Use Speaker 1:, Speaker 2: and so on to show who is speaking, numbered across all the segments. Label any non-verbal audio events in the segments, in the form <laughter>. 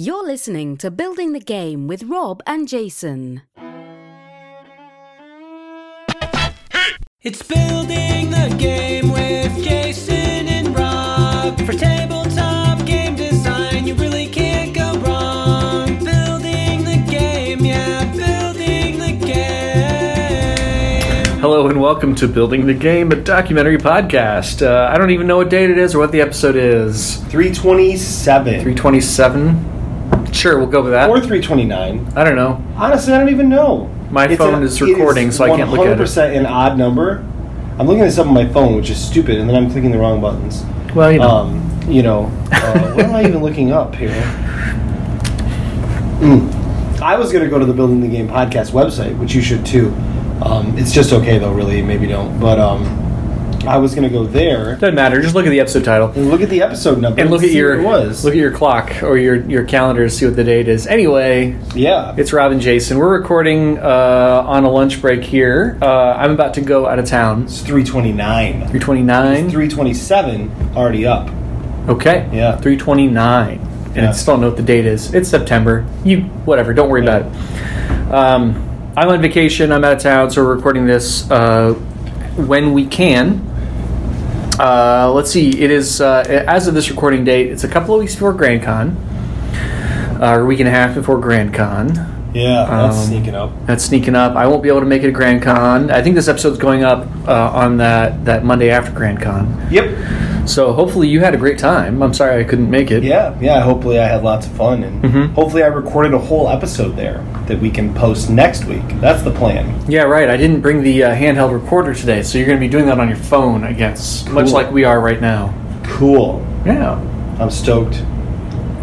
Speaker 1: You're listening to Building the Game with Rob and Jason.
Speaker 2: It's building the game with Jason and Rob. For tabletop game design, you really can't go wrong. Building the game, yeah, building the game.
Speaker 3: Hello and welcome to Building the Game, a documentary podcast. Uh, I don't even know what date it is or what the episode is.
Speaker 4: 327
Speaker 3: 327? Sure, we'll go with that.
Speaker 4: or 329.
Speaker 3: I don't know.
Speaker 4: Honestly, I don't even know.
Speaker 3: My phone is recording, so I can't look at it.
Speaker 4: 100% an odd number. I'm looking this up on my phone, which is stupid, and then I'm clicking the wrong buttons.
Speaker 3: Well, you know.
Speaker 4: Um, you know, uh, what am I <laughs> even looking up here? Mm. I was going to go to the Building the Game podcast website, which you should too. Um, it's just okay though, really. Maybe don't. But um, I was going to go there
Speaker 3: Doesn't matter. Just look at the episode title.
Speaker 4: and look at the episode number
Speaker 3: And look at
Speaker 4: see
Speaker 3: your
Speaker 4: it was.
Speaker 3: look at your clock or your your calendar to see what the date is. Anyway,
Speaker 4: yeah,
Speaker 3: it's Rob and Jason. We're recording uh, on a lunch break here. Uh, I'm about to go out of town.
Speaker 4: it's 329.
Speaker 3: 329.
Speaker 4: 327 already up.
Speaker 3: Okay.
Speaker 4: Yeah.
Speaker 3: 329. And
Speaker 4: Yeah.
Speaker 3: I still don't know what the date is. It's September. You, whatever, don't worry about it. Um, I'm on vacation. I'm out of town, so we're recording this uh, when we can. Uh, let's see. It is, uh, as of this recording date, it's a couple of weeks before Grand Con, uh, or a week and a half before Grand Con.
Speaker 4: Yeah, that's
Speaker 3: Um,
Speaker 4: sneaking up.
Speaker 3: That's sneaking up. I won't be able to make it to Grand Con. I think this episode's going up uh, on that, that Monday after Grand Con.
Speaker 4: Yep.
Speaker 3: So hopefully you had a great time. I'm sorry I couldn't make it.
Speaker 4: Yeah, yeah. Hopefully, I had lots of fun, and
Speaker 3: Mhm.
Speaker 4: hopefully, I recorded a whole episode there that we can post next week. That's the plan.
Speaker 3: Yeah, right. I didn't bring the uh, handheld recorder today, so you're going to be doing that on your phone, I guess, much like we are right now.
Speaker 4: Cool.
Speaker 3: Yeah,
Speaker 4: I'm stoked.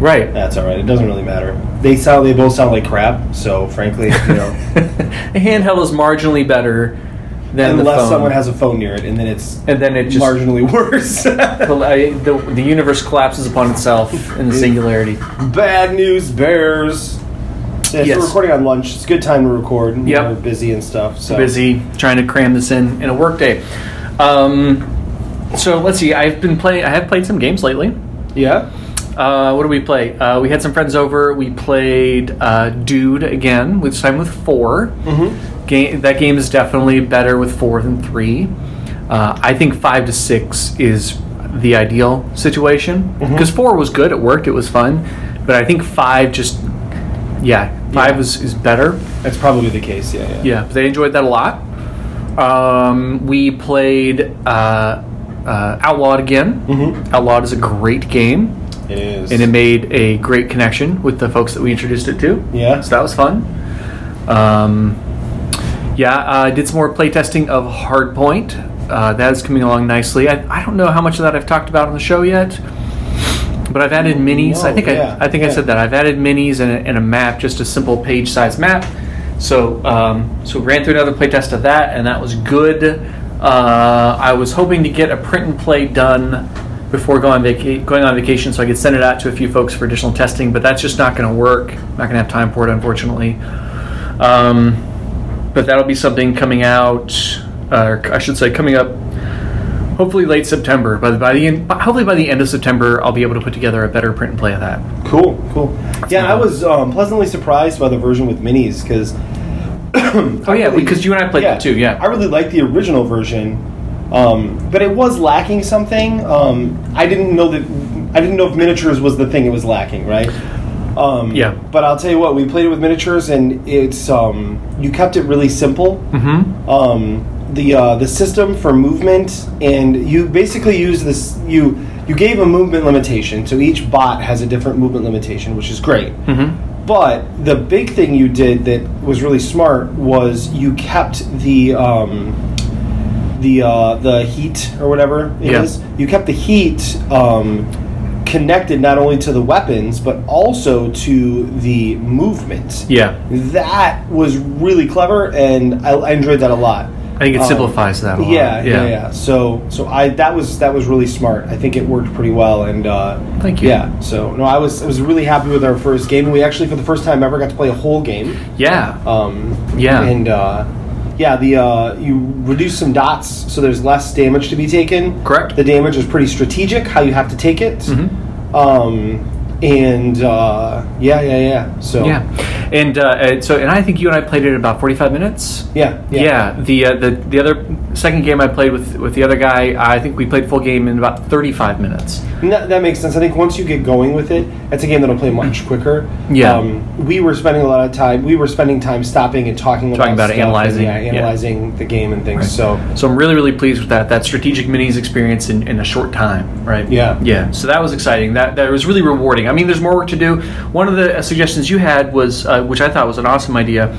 Speaker 3: Right.
Speaker 4: That's all right. It doesn't really matter. They sound. They both sound like crap. So, frankly, you know, <laughs>
Speaker 3: a handheld is marginally better than the
Speaker 4: unless
Speaker 3: phone.
Speaker 4: someone has a phone near it, and then it's
Speaker 3: and then it just
Speaker 4: marginally worse. <laughs>
Speaker 3: the, the, the universe collapses upon itself in the singularity.
Speaker 4: Bad news bears. Yeah,
Speaker 3: Yes.
Speaker 4: so we're recording on lunch. It's a good time to record.
Speaker 3: Yep.
Speaker 4: We're busy and stuff. So
Speaker 3: Busy trying to cram this in in a workday. Um, so let's see. I've been playing. I have played some games lately.
Speaker 4: Yeah.
Speaker 3: Uh, what do we play? Uh, we had some friends over. We played uh, Dude again, with time with 4
Speaker 4: Mm-hmm.
Speaker 3: Game, that game is definitely better with four than three. Uh, I think five to six is the ideal situation
Speaker 4: Mm-hmm.
Speaker 3: because four was good. It worked. It was fun, but I think five just yeah, five
Speaker 4: Yeah.
Speaker 3: is, is better.
Speaker 4: That's probably the case. Yeah. Yeah.
Speaker 3: Yeah, they enjoyed that a lot. Um, we played uh, uh, Outlawed again.
Speaker 4: Mhm.
Speaker 3: Outlawed is a great game
Speaker 4: It is.
Speaker 3: and it made a great connection with the folks that we introduced it to.
Speaker 4: Yeah.
Speaker 3: So that was fun. Um, yeah, uh, I did some more playtesting of Hardpoint. Uh, that is coming along nicely. I, I don't know how much of that I've talked about on the show yet, but I've added minis. I think
Speaker 4: yeah,
Speaker 3: I, I think I said that I've added minis and a, and a map, just a simple page size map. So um, so ran through another playtest of that, and that was good. Uh, I was hoping to get a print and play done before going on, vaca- going on vacation so I could send it out to a few folks for additional testing, but that's just not going to work. I'm Not going to have time for it, unfortunately. Um, but that'll be something coming out, uh, or I should say, coming up. Hopefully late September. By the by the end, hopefully by the end of September, I'll be able to put together a better print and play of that.
Speaker 4: Cool, cool. Yeah, I was um, pleasantly surprised by the version with minis because.
Speaker 3: Oh yeah, because you and I played that too. Yeah.
Speaker 4: I really liked the original version, um, but it was lacking something. Um, I didn't know that. I didn't know if miniatures was the thing it was lacking, right? Um,
Speaker 3: Yeah.
Speaker 4: But I'll tell you what, we played it with miniatures, and it's um, you kept it really simple.
Speaker 3: Mm-hmm.
Speaker 4: um, the uh, the system for movement, and you basically use this. You you gave a movement limitation, so each bot has a different movement limitation, which is great.
Speaker 3: Mm-hmm.
Speaker 4: But the big thing you did that was really smart was you kept the um, the uh, the heat or whatever it is.
Speaker 3: Yeah.
Speaker 4: You kept the heat um, connected not only to the weapons but also to the movement.
Speaker 3: Yeah.
Speaker 4: That was really clever, and I, I enjoyed that a lot.
Speaker 3: I think it
Speaker 4: Um,
Speaker 3: simplifies that a lot.
Speaker 4: Yeah, yeah, yeah, So, so I that was that was really smart. I think it worked pretty well, and uh,
Speaker 3: Thank you.
Speaker 4: Yeah. So, no, I was I was really happy with our first game. We actually, for the first time ever, got to play a whole game.
Speaker 3: Yeah.
Speaker 4: Um,
Speaker 3: Yeah.
Speaker 4: And uh, yeah, the uh, you reduce some dots, so there's less damage to be taken.
Speaker 3: Correct.
Speaker 4: The damage is pretty strategic how you have to take it.
Speaker 3: Mhm.
Speaker 4: Um, and uh, yeah, yeah, yeah. So
Speaker 3: Yeah, and uh, and so and I think you and I played it in about forty five minutes.
Speaker 4: yeah,
Speaker 3: Yeah, the uh, the the other second game I played with with the other guy, I think we played full game in about thirty five minutes.
Speaker 4: That, that makes sense. I think once you get going with it, it's a game that'll play much quicker.
Speaker 3: Yeah.
Speaker 4: Um, we were spending a lot of time. We were spending time stopping and talking,
Speaker 3: Talking about it,
Speaker 4: stuff and,
Speaker 3: analyzing,
Speaker 4: yeah,
Speaker 3: yeah.
Speaker 4: analyzing the game and things. So
Speaker 3: So I'm really really pleased with that. That strategic minis experience in, in a short time, right?
Speaker 4: Yeah.
Speaker 3: yeah. So that was exciting. That that was really rewarding. I mean, there's more work to do. One of the uh, suggestions you had was, uh, which I thought was an awesome idea,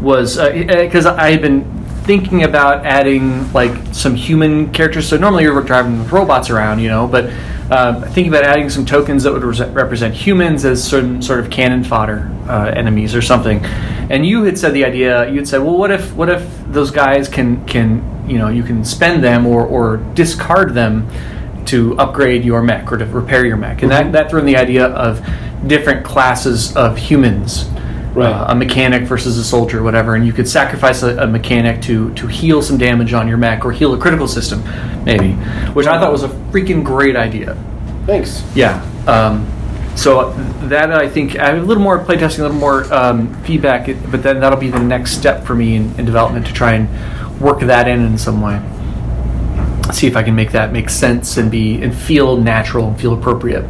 Speaker 3: was because I had been thinking about adding like some human characters. So normally you're driving robots around, you know, but um, thinking about adding some tokens that would res- represent humans as certain sort of cannon fodder uh, enemies or something. And you had said the idea. You had said, well, what if what if those guys can can you know you can spend them or or discard them to upgrade your mech or to repair your mech, and that that threw in the idea of different classes of humans
Speaker 4: Right.
Speaker 3: uh, a mechanic versus a soldier, whatever, and you could sacrifice a, a mechanic to to heal some damage on your mech or heal a critical system, maybe, which I thought was a freaking great idea.
Speaker 4: thanks.
Speaker 3: Yeah. Um, so that I think I have a little more playtesting, a little more um, feedback, but then that'll be the next step for me in, in development to try and work that in in some way. See if I can make that make sense and be and feel natural and feel appropriate.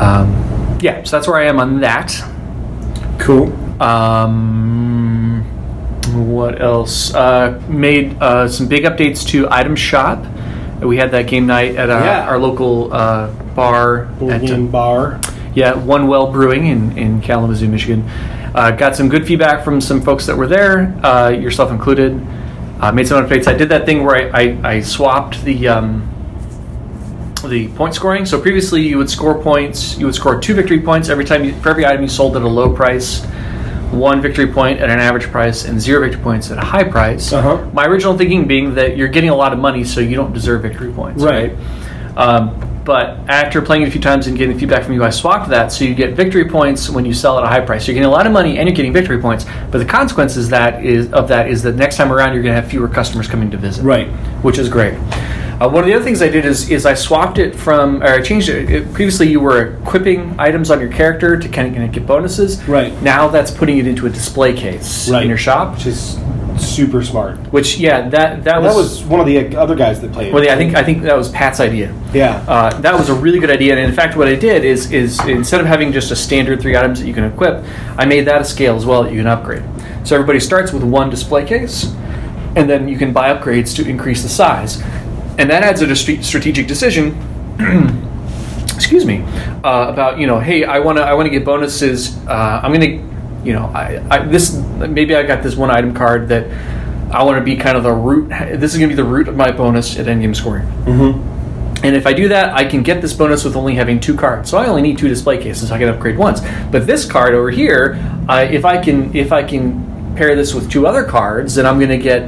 Speaker 3: Um, yeah, so that's where I am on that.
Speaker 4: Cool.
Speaker 3: Um, what else? Uh, made uh, some big updates to Item Shop. We had that game night at our,
Speaker 4: Yeah.
Speaker 3: our local uh, bar.
Speaker 4: Board
Speaker 3: At,
Speaker 4: game bar.
Speaker 3: yeah, One Well Brewing in, in Kalamazoo, Michigan. Uh, got some good feedback from some folks that were there, uh, yourself included. Uh, made some updates. I did that thing where I, I, I swapped the um, the point scoring. So previously, you would score points. You would score two victory points every time you, for every item you sold at a low price, one victory point at an average price, and zero victory points at a high price.
Speaker 4: Uh-huh.
Speaker 3: My original thinking being that you're getting a lot of money, so you don't deserve victory points,
Speaker 4: Right.
Speaker 3: right? Um, but after playing it a few times and getting feedback from you, I swapped that so you get victory points when you sell at a high price. You're getting a lot of money and you're getting victory points. But the consequences that is of that is that next time around you're going to have fewer customers coming to visit,
Speaker 4: Right.
Speaker 3: Which is great. Uh, one of the other things I did is is I swapped it from or I changed it. it previously, you were equipping items on your character to kind of get bonuses.
Speaker 4: Right.
Speaker 3: Now that's putting it into a display case
Speaker 4: Right.
Speaker 3: in your shop.
Speaker 4: Which is super smart.
Speaker 3: Which yeah, that that was,
Speaker 4: That was one of the other guys that played.
Speaker 3: well, yeah, I think I think that was Pat's idea.
Speaker 4: Yeah.
Speaker 3: Uh, that was a really good idea, and in fact, what I did is is instead of having just a standard three items that you can equip, I made that a scale as well that you can upgrade. So everybody starts with one display case, and then you can buy upgrades to increase the size, and that adds a strategic decision. <clears throat> excuse me, uh, about you know, hey, I want to I want to get bonuses. Uh, I'm gonna, you know, I, I this maybe I got this one item card that I want to be kind of the root. This is gonna be the root of my bonus at endgame scoring. And if I do that, I can get this bonus with only having two cards. So I only need two display cases. I can upgrade once. But this card over here, I, if I can if I can pair this with two other cards, then I'm going to get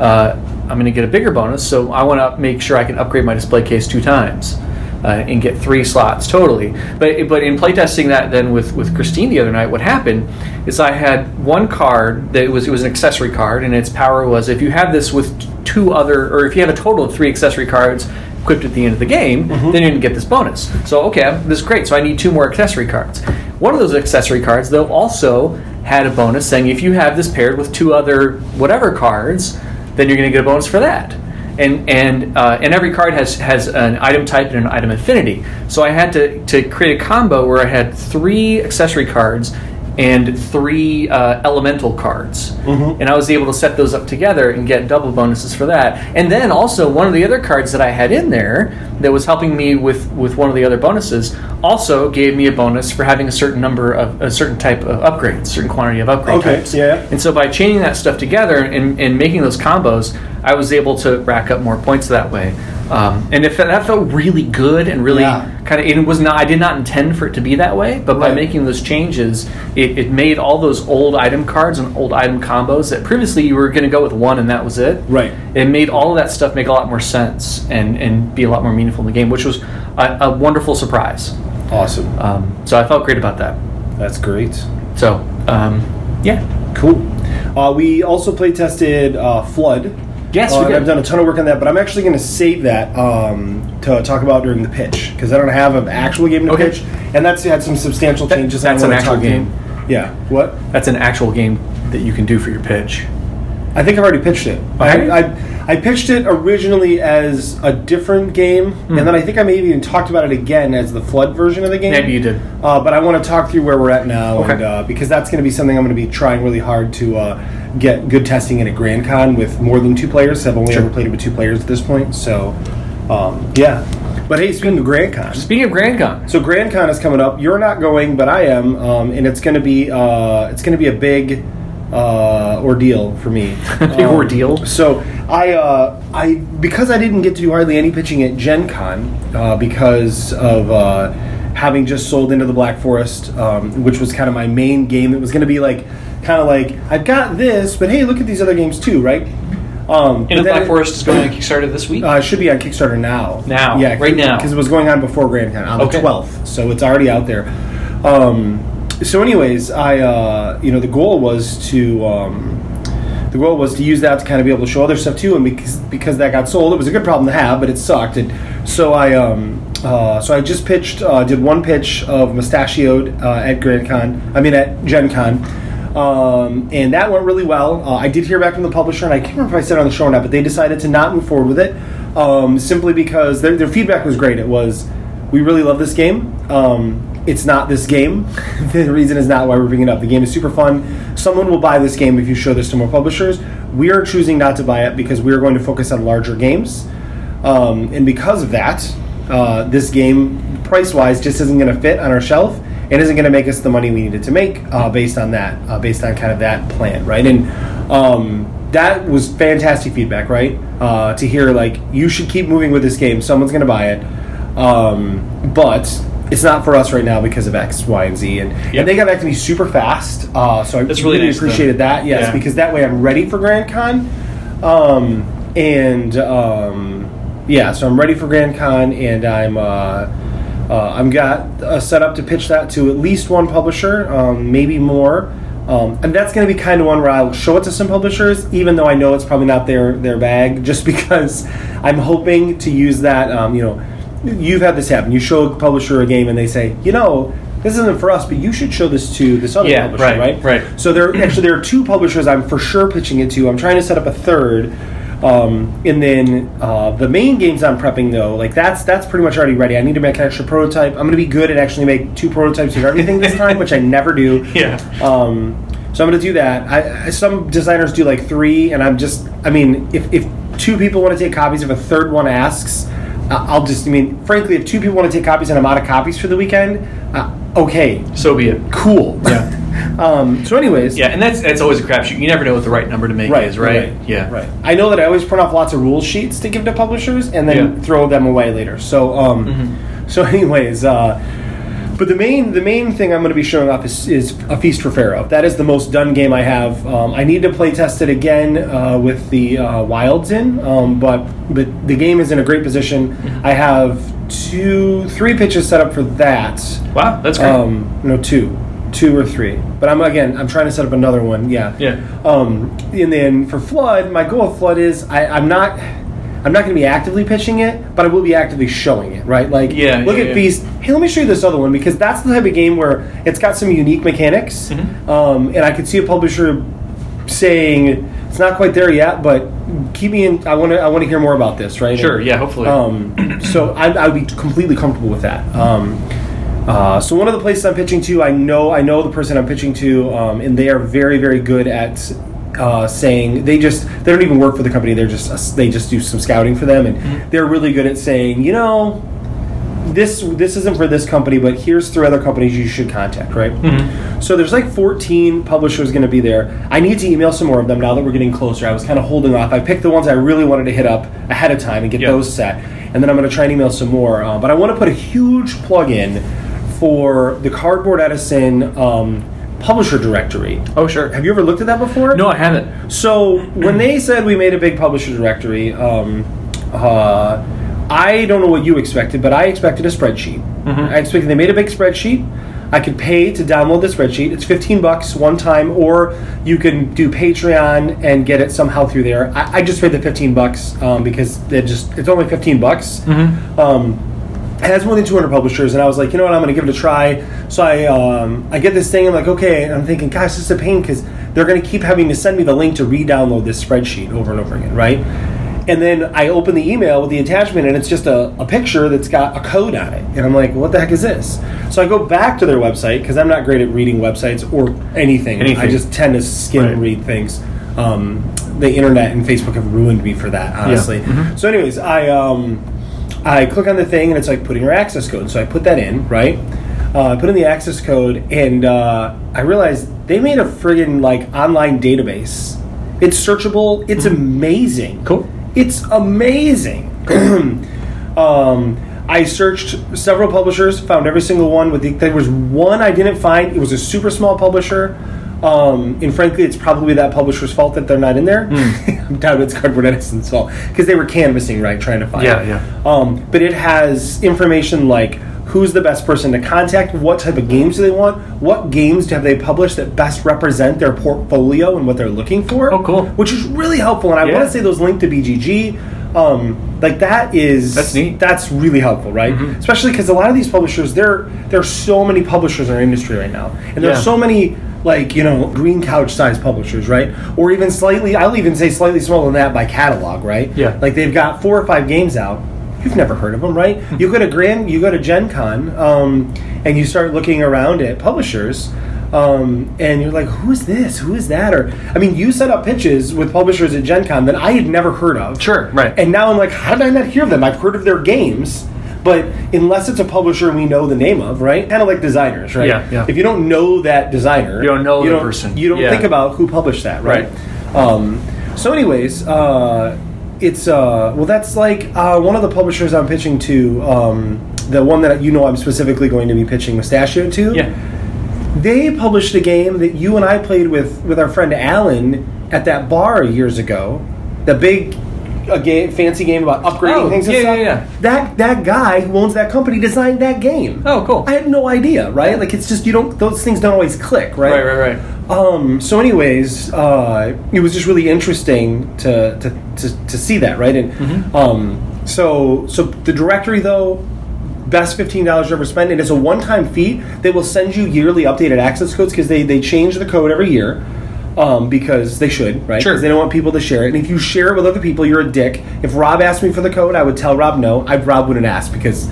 Speaker 3: uh, I'm going to get a bigger bonus. So I want to make sure I can upgrade my display case two times. Uh, and get three slots totally. But but in playtesting that then with, with Christine the other night, what happened is I had one card that was it was an accessory card, and its power was if you have this with two other or if you have a total of three accessory cards equipped at the end of the game, then you're going to get this bonus. So, okay, this is great. So I need two more accessory cards. One of those accessory cards, though, also had a bonus saying if you have this paired with two other whatever cards, then you're going to get a bonus for that. And and uh, and every card has has an item type and an item affinity. So I had to to create a combo where I had three accessory cards and three uh, elemental cards, and I was able to set those up together and get double bonuses for that. And then also one of the other cards that I had in there that was helping me with with one of the other bonuses also gave me a bonus for having a certain number of a certain type of upgrades, certain quantity of upgrade
Speaker 4: Okay,
Speaker 3: types.
Speaker 4: yeah.
Speaker 3: And so by chaining that stuff together and, and making those combos, I was able to rack up more points that way. Um, and if that felt really good and really
Speaker 4: Yeah.
Speaker 3: kind of, it was not. I did not intend for it to be that way, but by making those changes, it, it made all those old item cards and old item combos that previously you were going to go with one and that was it.
Speaker 4: Right.
Speaker 3: It made all of that stuff make a lot more sense and and be a lot more meaningful in the game, which was a, a wonderful surprise.
Speaker 4: Awesome.
Speaker 3: Um, so I felt great about that.
Speaker 4: That's great.
Speaker 3: So um, yeah,
Speaker 4: Cool. Uh, we also play tested uh, Flood,
Speaker 3: Yes,
Speaker 4: Uh. I've done a ton of work on that, but I'm actually going to save that um, to talk about during the pitch because I don't have an actual game to
Speaker 3: Okay.
Speaker 4: pitch, and that's had some substantial
Speaker 3: That-
Speaker 4: changes.
Speaker 3: that's an actual game.
Speaker 4: Yeah. What?
Speaker 3: That's an actual game that you can do for your pitch.
Speaker 4: I think I've already pitched it.
Speaker 3: Okay.
Speaker 4: I, I, I pitched it originally as a different game,
Speaker 3: Hmm.
Speaker 4: and then I think I maybe even talked about it again as the flood version of the game.
Speaker 3: Maybe you did.
Speaker 4: Uh, but I want to talk through where we're at now,
Speaker 3: Okay.
Speaker 4: and, uh, because that's going to be something I'm going to be trying really hard to uh, get good testing in at Grand Con with more than two players. I've only
Speaker 3: Sure.
Speaker 4: ever played it with two players at this point, so um, yeah. But hey, speaking of Grand Con,
Speaker 3: Speaking of Grand Con,
Speaker 4: so Grand Con is coming up. You're not going, but I am, um, and it's going to be uh, it's going to be a big uh, ordeal for me. <laughs>
Speaker 3: Big
Speaker 4: Um,
Speaker 3: ordeal?
Speaker 4: So I uh, I because I didn't get to do hardly any pitching at Gen Con uh, because of uh, having just sold into the Black Forest, um, which was kind of my main game. It was going to be like kind of like I've got this, but hey, look at these other games too, right? Um,
Speaker 2: And Black
Speaker 4: it-
Speaker 2: Forest is going to Kickstarter this week.
Speaker 4: uh, it should be on Kickstarter now.
Speaker 2: Now,
Speaker 4: yeah,
Speaker 2: right now.
Speaker 4: because it was going on before Grand Con on
Speaker 2: Okay.
Speaker 4: the twelfth, so it's already out there. Um, so, anyways, I uh, you know the goal was to um, the goal was to use that to kind of be able to show other stuff too, and because because that got sold, it was a good problem to have, but it sucked. And so I um, uh, so I just pitched, uh, did one pitch of Mustachioed uh, at Grand Con. I mean at Gen Con. Um, and that went really well. Uh, I did hear back from the publisher, and I can't remember if I said on the show or not, but they decided to not move forward with it um, simply because their, their feedback was great. It was, we really love this game. Um, it's not this game. <laughs> the reason is not why we're bringing it up. The game is super fun. Someone will buy this game if you show this to more publishers. We are choosing not to buy it because we are going to focus on larger games. Um, and because of that, uh, this game, price wise, just isn't going to fit on our shelf and isn't going to make us the money we needed to make uh, based on that, uh, based on kind of that plan, right? And um, that was fantastic feedback, right? Uh, to hear like you should keep moving with this game. Someone's going to buy it, um, but it's not for us right now because of X, Y, and Z. And,
Speaker 2: Yep.
Speaker 4: and they got back to me super fast, uh, so I
Speaker 2: That's really nice of them.
Speaker 4: appreciated that. Yes,
Speaker 2: Yeah.
Speaker 4: because that way I'm ready for Grand Con. Um, and um, yeah, so I'm ready for Grand Con, and I'm uh, uh, I'm got a setup to pitch that to at least one publisher, um, maybe more. Um, and that's going to be kind of one where I'll show it to some publishers, even though I know it's probably not their their bag, <laughs> just because I'm hoping to use that. Um, you know, you've had this happen. You show a publisher a game, and they say, you know. This isn't for us, but you should show this to this other
Speaker 2: Yeah,
Speaker 4: publisher,
Speaker 2: right,
Speaker 4: right?
Speaker 2: right.
Speaker 4: So there actually there are two publishers I'm for sure pitching it to. I'm trying to set up a third. Um, and then uh, the main games I'm prepping though, like that's that's pretty much already ready. I need to make an extra prototype. I'm going to be good at actually make two prototypes of everything this time, which I never do. <laughs>
Speaker 2: Yeah.
Speaker 4: Um, so I'm going to do that. I, I, some designers do like three, and I'm just. I mean, if, if two people want to take copies, if a third one asks, uh, I'll just. I mean, frankly, if two people want to take copies and I'm out of copies for the weekend, uh, okay,
Speaker 2: So be it.
Speaker 4: cool.
Speaker 2: Yeah. <laughs>
Speaker 4: um, so, anyways,
Speaker 2: Yeah, and that's that's always a crapshoot. You never know what the right number to make is, right? Yeah.
Speaker 4: Right. I know that I always print off lots of rule sheets to give to publishers and then
Speaker 2: Yeah. Mm-hmm.
Speaker 4: throw them away later. So, um, so <laughs> anyways, uh, but the main the main thing I'm going to be showing off is, is a feast for Pharaoh. That is the most done game I have. Um, I need to play test it again uh, with the uh, wilds in, um, but but the game is in a great position. I have two three pitches set up for that.
Speaker 2: Wow, that's great.
Speaker 4: Um, no, two, two or three. But I'm again, I'm trying to set up another one. Yeah.
Speaker 2: Yeah.
Speaker 4: Um, and then for flood, my goal with flood is I, I'm not. I'm not going to be actively pitching it, but I will be actively showing it, right? Like,
Speaker 2: Yeah,
Speaker 4: look
Speaker 2: yeah,
Speaker 4: at
Speaker 2: yeah.
Speaker 4: Feast. Hey, let me show you this other one because that's the type of game where it's got some unique mechanics,
Speaker 2: Mm-hmm.
Speaker 4: um, and I could see a publisher saying it's not quite there yet, but keep me in. I want to. I want to hear more about this, right?
Speaker 2: Sure,
Speaker 4: And-
Speaker 2: yeah, hopefully.
Speaker 4: um, so I, I would be completely comfortable with that. Um, uh, so one of the places I'm pitching to, I know I know the person I'm pitching to, um, and they are very very good at uh, saying they just they don't even work for the company. They're just they just do some scouting for them, and
Speaker 2: Mm-hmm.
Speaker 4: they're really good at saying, you know. This this isn't for this company, but here's three other companies you should contact, right?
Speaker 2: Mm-hmm.
Speaker 4: So there's like 14 publishers going to be there. I need to email some more of them now that we're getting closer. I was kind of holding off. I picked the ones I really wanted to hit up ahead of time and get
Speaker 2: Yeah.
Speaker 4: those set, and then I'm going to try and email some more. Uh, but I want to put a huge plug in for the Cardboard Edison um, publisher directory.
Speaker 2: oh, sure.
Speaker 4: Have you ever looked at that before?
Speaker 2: No, I haven't.
Speaker 4: So when they said we made a big publisher directory, um, uh, I don't know what you expected, but I expected a spreadsheet. I expected they made a big spreadsheet. I could pay to download the spreadsheet. It's 15 bucks one time, or you can do Patreon and get it somehow through there. I, I just paid the 15 bucks um, because it just it's only 15 bucks. Um, has more than 200 publishers, and I was like, you know what, I'm going to give it a try. So I um, I get this thing, I'm like, okay, and I'm thinking, gosh, this is a pain because they're going to keep having to send me the link to re-download this spreadsheet over and over again, right? And then I open the email with the attachment, and it's just a, a picture that's got a code on it. And I'm like, what the heck is this? So I go back to their website because I'm not great at reading websites or anything.
Speaker 3: Anything.
Speaker 4: I just tend to skim and
Speaker 3: Right.
Speaker 4: read things. Um, the internet and Facebook have ruined me for that, honestly.
Speaker 3: Mhm.
Speaker 4: So, anyways, I um, I click on the thing and it's like putting your access code. So I put that in, right? Uh, I put in the access code and uh, I realized they made a friggin' like online database. It's searchable. It's amazing.
Speaker 3: Cool.
Speaker 4: It's amazing. <clears throat> um, I searched several publishers, found every single one. With the, there was one I didn't find. It was a super small publisher. Um, and frankly, it's probably that publisher's fault that they're not in there. <laughs> I'm down it's Cardboard Edison's fault because they were canvassing, right, trying to find.
Speaker 3: Yeah,
Speaker 4: it.
Speaker 3: yeah.
Speaker 4: Um, but it has information like who's the best person to contact, what type of games do they want, what games have they published that best represent their portfolio and what they're looking for.
Speaker 3: Oh, cool.
Speaker 4: Which is really helpful, and I
Speaker 3: Yeah.
Speaker 4: want to say those link to BGG. Um, like that is
Speaker 3: That's neat.
Speaker 4: That's really helpful, right?
Speaker 3: Mhm.
Speaker 4: Especially because a lot of these publishers, there there are so many publishers in our industry right now, and there
Speaker 3: Yeah.
Speaker 4: are so many like you know green couch size publishers, right? Or even slightly, I'll even say slightly smaller than that by catalog, right?
Speaker 3: Yeah.
Speaker 4: Like they've got four or five games out. You've never heard of them, right?
Speaker 3: Hmm.
Speaker 4: you go to Grand, you go to Gen Con, um, and you start looking around at publishers. Um, and you're like, who's this? Who is that? Or, I mean, you set up pitches with publishers at Gen Con that I had never heard of.
Speaker 3: Sure, right.
Speaker 4: And now I'm like, how did I not hear of them? I've heard of their games, but unless it's a publisher we know the name of, right? Kind of like designers, right?
Speaker 3: Yeah, yeah.
Speaker 4: If you don't know that designer,
Speaker 3: You don't know the person.
Speaker 4: You don't
Speaker 3: Yeah.
Speaker 4: think about who published that, right? Um, so, anyways, uh, it's uh, well, that's like uh, one of the publishers I'm pitching to. Um, the one that you know I'm specifically going to be pitching Mustachio to
Speaker 3: Yeah.
Speaker 4: they published a game that you and I played with with our friend Alan at that bar years ago. The big a game, fancy game about upgrading
Speaker 3: Oh,
Speaker 4: things. And
Speaker 3: yeah,
Speaker 4: stuff.
Speaker 3: yeah, yeah.
Speaker 4: That that guy who owns that company designed that game.
Speaker 3: Oh, cool.
Speaker 4: I had no idea, right? Like it's just you don't those things don't always click, right?
Speaker 3: Right, right, right.
Speaker 4: Um, so, anyways, uh, it was just really interesting to to, to, to see that, right? And
Speaker 3: Mm-hmm.
Speaker 4: um, so so the directory though, best fifteen dollars you ever spent, and it's a one time fee. They will send you yearly updated access codes because they they change the code every year. Um, because they should, right?
Speaker 3: Sure.
Speaker 4: Because they don't want people to share it. And if you share it with other people, you're a dick. If Rob asked me for the code, I would tell Rob no. I Rob wouldn't ask because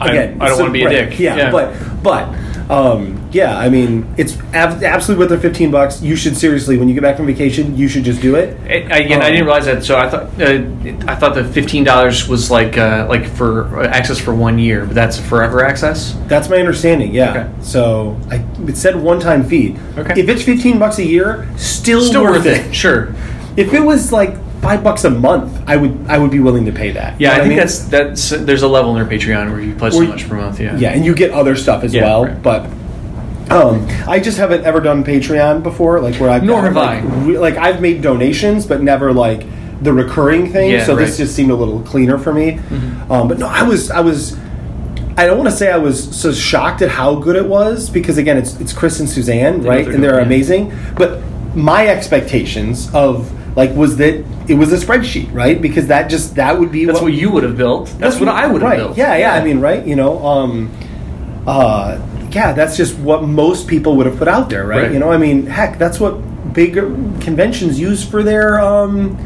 Speaker 3: I-
Speaker 4: again,
Speaker 3: I don't wanna be a dick.
Speaker 4: Yeah,
Speaker 3: Yeah.
Speaker 4: but but um, yeah, I mean, it's ab- absolutely worth the fifteen bucks. You should seriously, when you get back from vacation, you should just do it.
Speaker 3: It, again, I
Speaker 4: Um,
Speaker 3: didn't realize that. So I thought uh, I thought the fifteen dollars was like uh, like for access for one year, but that's forever access.
Speaker 4: That's my understanding. Yeah.
Speaker 3: Okay.
Speaker 4: So I, it said one-time fee.
Speaker 3: Okay.
Speaker 4: If it's fifteen bucks a year, still,
Speaker 3: Still
Speaker 4: worth, it.
Speaker 3: Sure.
Speaker 4: If it was like five bucks a month, I would I would be willing to pay that.
Speaker 3: Yeah,
Speaker 4: You know
Speaker 3: I think
Speaker 4: mean?
Speaker 3: that's that's there's a level in their Patreon where you pledge so much per month. Yeah.
Speaker 4: Yeah, and you get other stuff as
Speaker 3: Yeah,
Speaker 4: well.
Speaker 3: right.
Speaker 4: But um, I just haven't ever done Patreon before, like where I've
Speaker 3: Nor have
Speaker 4: like,
Speaker 3: I.
Speaker 4: re- like I've made donations, but never like the recurring thing.
Speaker 3: Yeah,
Speaker 4: so this
Speaker 3: right. Mm-hmm.
Speaker 4: just seemed a little cleaner for me. Um, but no, I was I was. I don't want to say I was so shocked at how good it was because again, it's it's Chris and Suzanne,
Speaker 3: know
Speaker 4: right?
Speaker 3: they're
Speaker 4: And they're amazing. But my expectations of like was that it was a spreadsheet, right? Because that just that would be
Speaker 3: That's what you would have built. That's, what I would have
Speaker 4: right.
Speaker 3: built.
Speaker 4: Yeah, yeah, I mean, right? You know, um, uh, yeah, that's just what most people would have put out there, right?
Speaker 3: Right.
Speaker 4: You know, I mean, heck, that's what big conventions use for their um,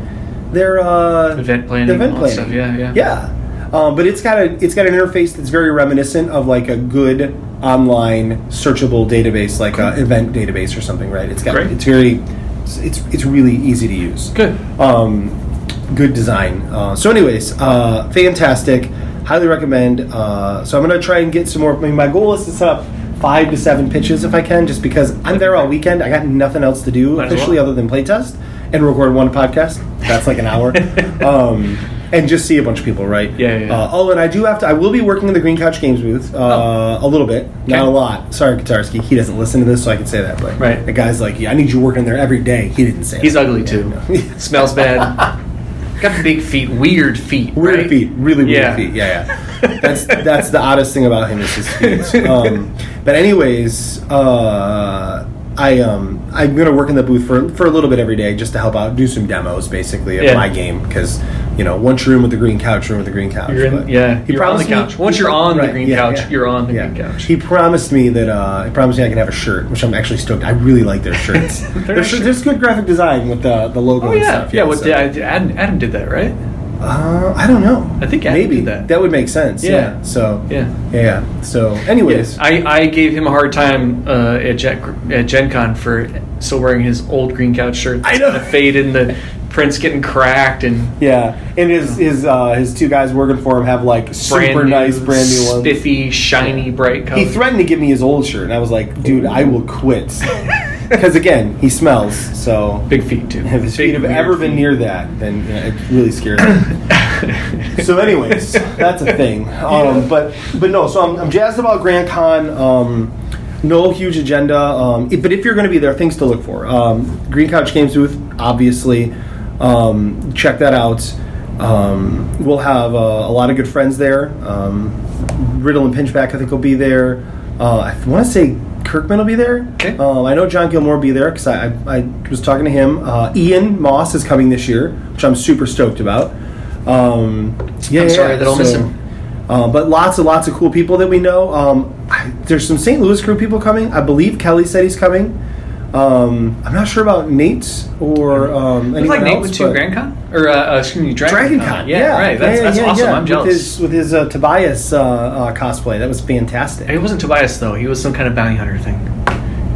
Speaker 4: their uh,
Speaker 3: Event planning,
Speaker 4: event planning.
Speaker 3: stuff, yeah, yeah.
Speaker 4: yeah. Um, but it's got a it's got an interface that's very reminiscent of like a good online searchable database, like a event database or something, right? It's got
Speaker 3: Great.
Speaker 4: it's very it's, it's it's really easy to use
Speaker 3: Good.
Speaker 4: um, good design. Uh, so, anyways, uh, fantastic. Highly recommend. Uh, so, I'm going to try and get some more. I mean, my goal is to set up five to seven pitches if I can, just because I'm there all weekend. I got nothing else to do
Speaker 3: Might
Speaker 4: officially
Speaker 3: well.
Speaker 4: other than playtest and record one podcast. That's like an hour. <laughs> um, and just see a bunch of people, right?
Speaker 3: Yeah, yeah, yeah.
Speaker 4: Uh, oh, and I do have to. I will be working in the Green Couch Games booth uh, a little bit, not
Speaker 3: Oh.
Speaker 4: A lot. Sorry, Kotarski. He doesn't listen to this, so I can say that. But
Speaker 3: Right.
Speaker 4: the guy's like, "Yeah, I need you working there every day." He didn't say.
Speaker 3: He's
Speaker 4: that.
Speaker 3: ugly too. <laughs> Smells bad. <laughs> Got big feet. Weird feet.
Speaker 4: Weird
Speaker 3: right?
Speaker 4: feet, really weird
Speaker 3: Yeah.
Speaker 4: feet. Yeah, yeah. <laughs> That's that's the oddest thing about him is his feet. Um, but anyways, uh, I um I'm gonna work in the booth for for a little bit every day just to help out, do some demos basically of
Speaker 3: Yeah.
Speaker 4: my game because you know once you're in with the green couch, you're in with the green couch.
Speaker 3: You're in-
Speaker 4: But
Speaker 3: yeah,
Speaker 4: he
Speaker 3: you're on the
Speaker 4: promised me-
Speaker 3: couch. Once you're on the green couch, you're on the
Speaker 4: yeah.
Speaker 3: green couch.
Speaker 4: He promised me that uh, he promised me I can have a shirt, which I'm actually stoked. I really like their shirts. <laughs> There's,
Speaker 3: nice
Speaker 4: there's good graphic design with the the logo
Speaker 3: Oh
Speaker 4: and
Speaker 3: yeah,
Speaker 4: stuff.
Speaker 3: yeah. What
Speaker 4: so-
Speaker 3: Adam, Adam did that, right?
Speaker 4: Uh, I don't know.
Speaker 3: I think Adam
Speaker 4: maybe
Speaker 3: did that.
Speaker 4: would make sense.
Speaker 3: Yeah.
Speaker 4: Yeah. So
Speaker 3: Yeah.
Speaker 4: yeah. So, anyways,
Speaker 3: I, I gave him a hard time uh, at, Gen, at Gen Con for still wearing his old green couch shirt.
Speaker 4: I know.
Speaker 3: The fade and the prints getting cracked and
Speaker 4: yeah, and his his uh, his two guys working for him have like super
Speaker 3: new,
Speaker 4: nice, brand new ones.
Speaker 3: spiffy, shiny, bright colors.
Speaker 4: He threatened to give me his old shirt, and I was like, "Dude, I will quit." <laughs> Because again, he smells. So
Speaker 3: Big feet too.
Speaker 4: if his
Speaker 3: Big,
Speaker 4: feet have
Speaker 3: weird
Speaker 4: ever been
Speaker 3: feet.
Speaker 4: near that, then you know, it really scares me. <coughs> so, anyways, that's a thing. Um, But but no, so I'm, I'm jazzed about Grand Con. Um, no huge agenda, um, if- but if you're going to be there, things to look for. Um, Green Couch Games booth, obviously. Um, check that out. Um, we'll have uh, a lot of good friends there. Um, Riddle and Pinchback, I think, will be there. Uh, I want to say Kirkman will be there.
Speaker 3: Okay.
Speaker 4: Um, I know Jon Gilmour will be there because I, I, I was talking to him. Uh, Ian Moss is coming this year, which I'm super stoked about. Um, yeah,
Speaker 3: I'm
Speaker 4: yeah,
Speaker 3: sorry that I'll miss him.
Speaker 4: uh, but lots and lots of cool people that we know. Um, I, there's some St. Louis crew people coming. I believe Kelly said he's coming. Um, I'm not sure about Nate's or um,
Speaker 3: was like
Speaker 4: anyone
Speaker 3: Nate
Speaker 4: else,
Speaker 3: went to
Speaker 4: but-
Speaker 3: Grand Con or uh, uh, excuse me, Dragon,
Speaker 4: Dragon
Speaker 3: Con.
Speaker 4: Con,
Speaker 3: Yeah, right. That's,
Speaker 4: yeah,
Speaker 3: that's
Speaker 4: yeah,
Speaker 3: awesome.
Speaker 4: yeah.
Speaker 3: I'm jealous.
Speaker 4: With his, with his uh, Tobias uh, uh, cosplay, that was fantastic.
Speaker 3: It wasn't Tobias though. He was some kind of bounty hunter thing.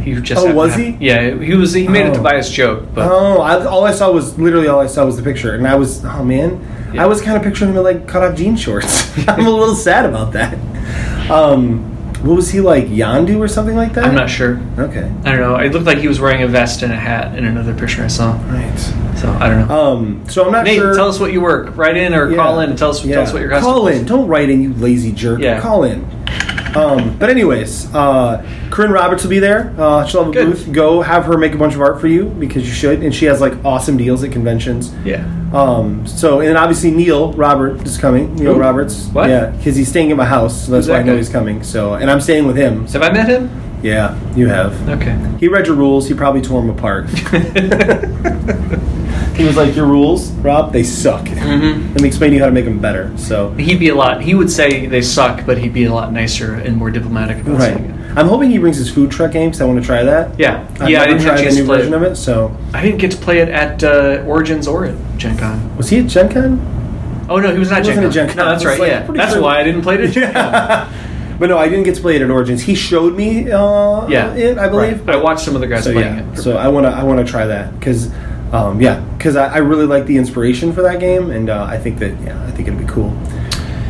Speaker 3: He just
Speaker 4: Oh, was
Speaker 3: have-
Speaker 4: he?
Speaker 3: Yeah, he was. He made a
Speaker 4: Oh.
Speaker 3: Tobias joke, but
Speaker 4: Oh, I, all I saw was literally all I saw was the picture, and I was oh man,
Speaker 3: Yeah.
Speaker 4: I was kind of picturing him in like cut off jean shorts. <laughs> I'm a little sad about that. Um, what was he like, Yondu or something like that?
Speaker 3: I'm not sure.
Speaker 4: Okay,
Speaker 3: I don't know. It looked like he was wearing a vest and a hat in another picture I saw.
Speaker 4: right.
Speaker 3: So I don't know.
Speaker 4: Um, so I'm not
Speaker 3: Nate,
Speaker 4: sure.
Speaker 3: tell us what you work. Write in or
Speaker 4: Yeah.
Speaker 3: call in and tell us,
Speaker 4: Yeah.
Speaker 3: tell us what your custom
Speaker 4: Call in. Don't write in, you lazy jerk.
Speaker 3: Yeah.
Speaker 4: Call in. Um, but anyways, uh, Corinne Roberts will be there. Uh, she'll have a
Speaker 3: Good.
Speaker 4: booth. Go have her make a bunch of art for you because you should, and she has like awesome deals at conventions.
Speaker 3: Yeah.
Speaker 4: Um, so and obviously Neil Robert is coming. Neil
Speaker 3: Who?
Speaker 4: Roberts.
Speaker 3: What?
Speaker 4: Yeah, because he's staying at my house, so that's
Speaker 3: Who's
Speaker 4: why
Speaker 3: that
Speaker 4: I know
Speaker 3: guy?
Speaker 4: he's coming. So and I'm staying with him. So,
Speaker 3: Have I met him?
Speaker 4: yeah, you have.
Speaker 3: Okay.
Speaker 4: He read your rules. He probably tore them apart. <laughs> he was like, "Your rules, Rob, they suck."
Speaker 3: hmm
Speaker 4: Let me explain to you how to make them better. So.
Speaker 3: He'd be a lot. He would say they suck, but he'd be a lot nicer and more diplomatic about
Speaker 4: Right.
Speaker 3: saying it.
Speaker 4: I'm hoping he brings his food truck game because I want to try that.
Speaker 3: Yeah.
Speaker 4: I've
Speaker 3: yeah. I didn't
Speaker 4: tried the
Speaker 3: to
Speaker 4: new
Speaker 3: play
Speaker 4: version
Speaker 3: it.
Speaker 4: of it. So
Speaker 3: I didn't get to play it at uh, Origins or at Gen Con.
Speaker 4: was he at Gen Con?
Speaker 3: Oh no, he was not
Speaker 4: He
Speaker 3: Gen Con.
Speaker 4: at Gen Con.
Speaker 3: No, that's right.
Speaker 4: like,
Speaker 3: yeah, that's why I didn't play it. At <laughs> Gen Con.
Speaker 4: But no, I didn't get to play it at Origins. He showed me uh,
Speaker 3: Yeah,
Speaker 4: it, I believe.
Speaker 3: Right. I watched some of the guys
Speaker 4: So
Speaker 3: playing
Speaker 4: yeah,
Speaker 3: it.
Speaker 4: so I want to I want to try that because um, yeah, because I, I really like the inspiration for that game, and uh, I think that yeah, I think it'd be cool.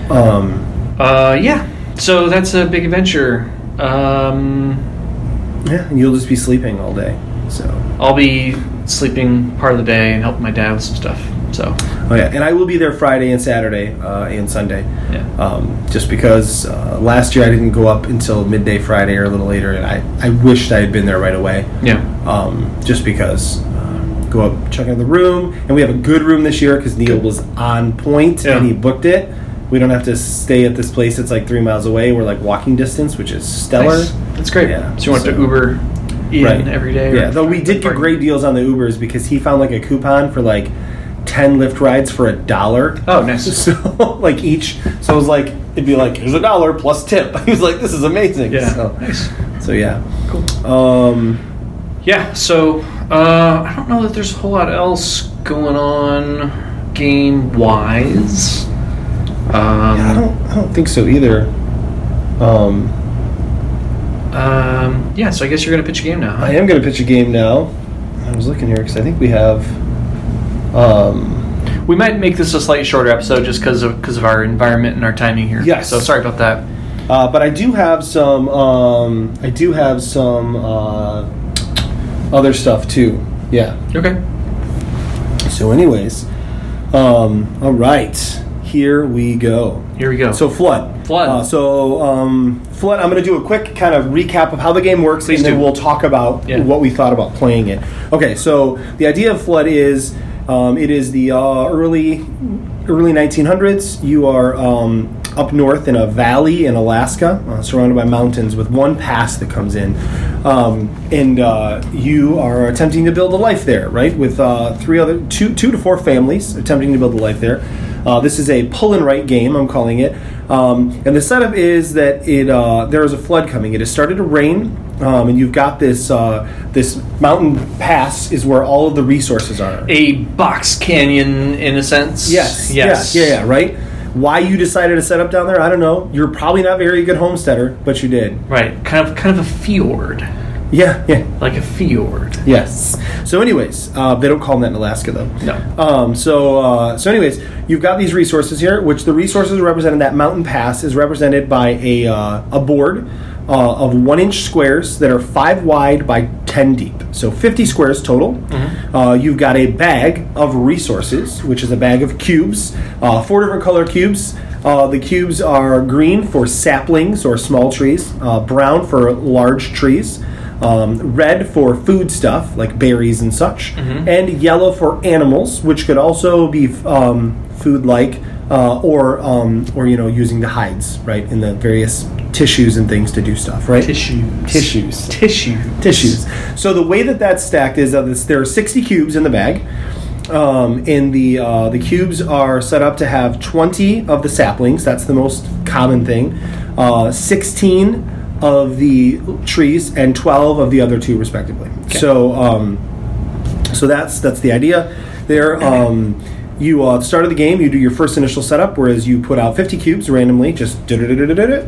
Speaker 4: Um,
Speaker 3: Uh, yeah. So that's a big adventure. Um,
Speaker 4: yeah, and you'll just be sleeping all day. So
Speaker 3: I'll be sleeping part of the day and helping my dad with some stuff. So
Speaker 4: oh yeah, and I will be there Friday and Saturday uh, and Sunday.
Speaker 3: yeah.
Speaker 4: um, just because uh, last year I didn't go up until midday Friday or a little later, and I, I wished I had been there right away.
Speaker 3: Yeah.
Speaker 4: Um, just because go up, check out the room, and we have a good room this year because Neil was on point
Speaker 3: Yeah.
Speaker 4: and he booked it. We don't have to stay at this place that's like three miles away. We're like walking distance, which is stellar.
Speaker 3: Nice. That's great.
Speaker 4: Yeah,
Speaker 3: So you want to Uber in
Speaker 4: Right.
Speaker 3: every day? or-
Speaker 4: Yeah, though we did get great deals on the Ubers because he found like a coupon for like ten Lyft rides for a dollar.
Speaker 3: Oh, nice. <laughs>
Speaker 4: So like each, so it was like it'd be like here's a dollar plus tip. <laughs> He was like, this is amazing.
Speaker 3: Yeah.
Speaker 4: So,
Speaker 3: Nice.
Speaker 4: so yeah.
Speaker 3: Cool.
Speaker 4: Um,
Speaker 3: Yeah. So uh, I don't know that there's a whole lot else going on game wise. Um,
Speaker 4: yeah, I don't, I don't think so either. Um,
Speaker 3: um, yeah. So I guess you're gonna pitch a game now. Huh?
Speaker 4: I am going to pitch a game now. I was looking here because I think we have. Um,
Speaker 3: We might make this a slightly shorter episode just because of because of our environment and our timing here.
Speaker 4: Yes.
Speaker 3: So sorry about that.
Speaker 4: uh, but I do have some. Um, I do have some uh, other stuff too. Yeah.
Speaker 3: Okay.
Speaker 4: So, anyways, um, all right, here we go.
Speaker 3: Here we go.
Speaker 4: So, flood.
Speaker 3: Flood.
Speaker 4: Uh, so, um, flood. I'm going to do a quick kind of recap of how the game works,
Speaker 3: Please
Speaker 4: and then we'll talk about
Speaker 3: Yeah.
Speaker 4: what we thought about playing it. Okay. So, the idea of flood is um, it is the uh, early early 1900s. You are um, up north in a valley in Alaska, uh, surrounded by mountains, with one pass that comes in, um, and uh, you are attempting to build a life there, right? With uh, three other two two to four families attempting to build a life there. Uh, this is a pull and write game. I'm calling it, um, and the setup is that it uh, there is a flood coming. It has started to rain, um, and you've got this uh, this mountain pass is where all of the resources are.
Speaker 3: A box canyon, in a sense.
Speaker 4: Yes.
Speaker 3: Yes.
Speaker 4: Yeah, yeah, yeah, right? Why you decided to set up down there, I don't know. You're probably not a very good homesteader, but you did.
Speaker 3: Right. Kind of, kind of a fjord,
Speaker 4: Yeah, yeah.
Speaker 3: like a fjord.
Speaker 4: Yes. So, anyways, uh, they don't call them that in Alaska, though.
Speaker 3: No.
Speaker 4: Um, so, uh, so, anyways, you've got these resources here, which the resources represented that mountain pass is represented by a uh, a board uh, of one inch squares that are five wide by ten deep, so fifty squares total. Uh, you've got a bag of resources, which is a bag of cubes, uh, four different color cubes. Uh, the cubes are green for saplings or small trees, uh, brown for large trees um, red for food stuff like berries and such, and yellow for animals, which could also be um, food like uh, or um, or you know using the hides right in the various tissues and things to do stuff right
Speaker 3: Tissues.
Speaker 4: tissues
Speaker 3: Tissues.
Speaker 4: tissues. So the way that that's stacked is that this, there are 60 cubes in the bag. Um, and the uh, the cubes are set up to have 20 of the saplings. That's the most common thing. Uh, 16 of the trees and 12 of the other two, respectively. So um, so that's that's the idea. There, um, you uh, at the start of the game, you do your first initial setup, whereas you put out 50 cubes randomly, just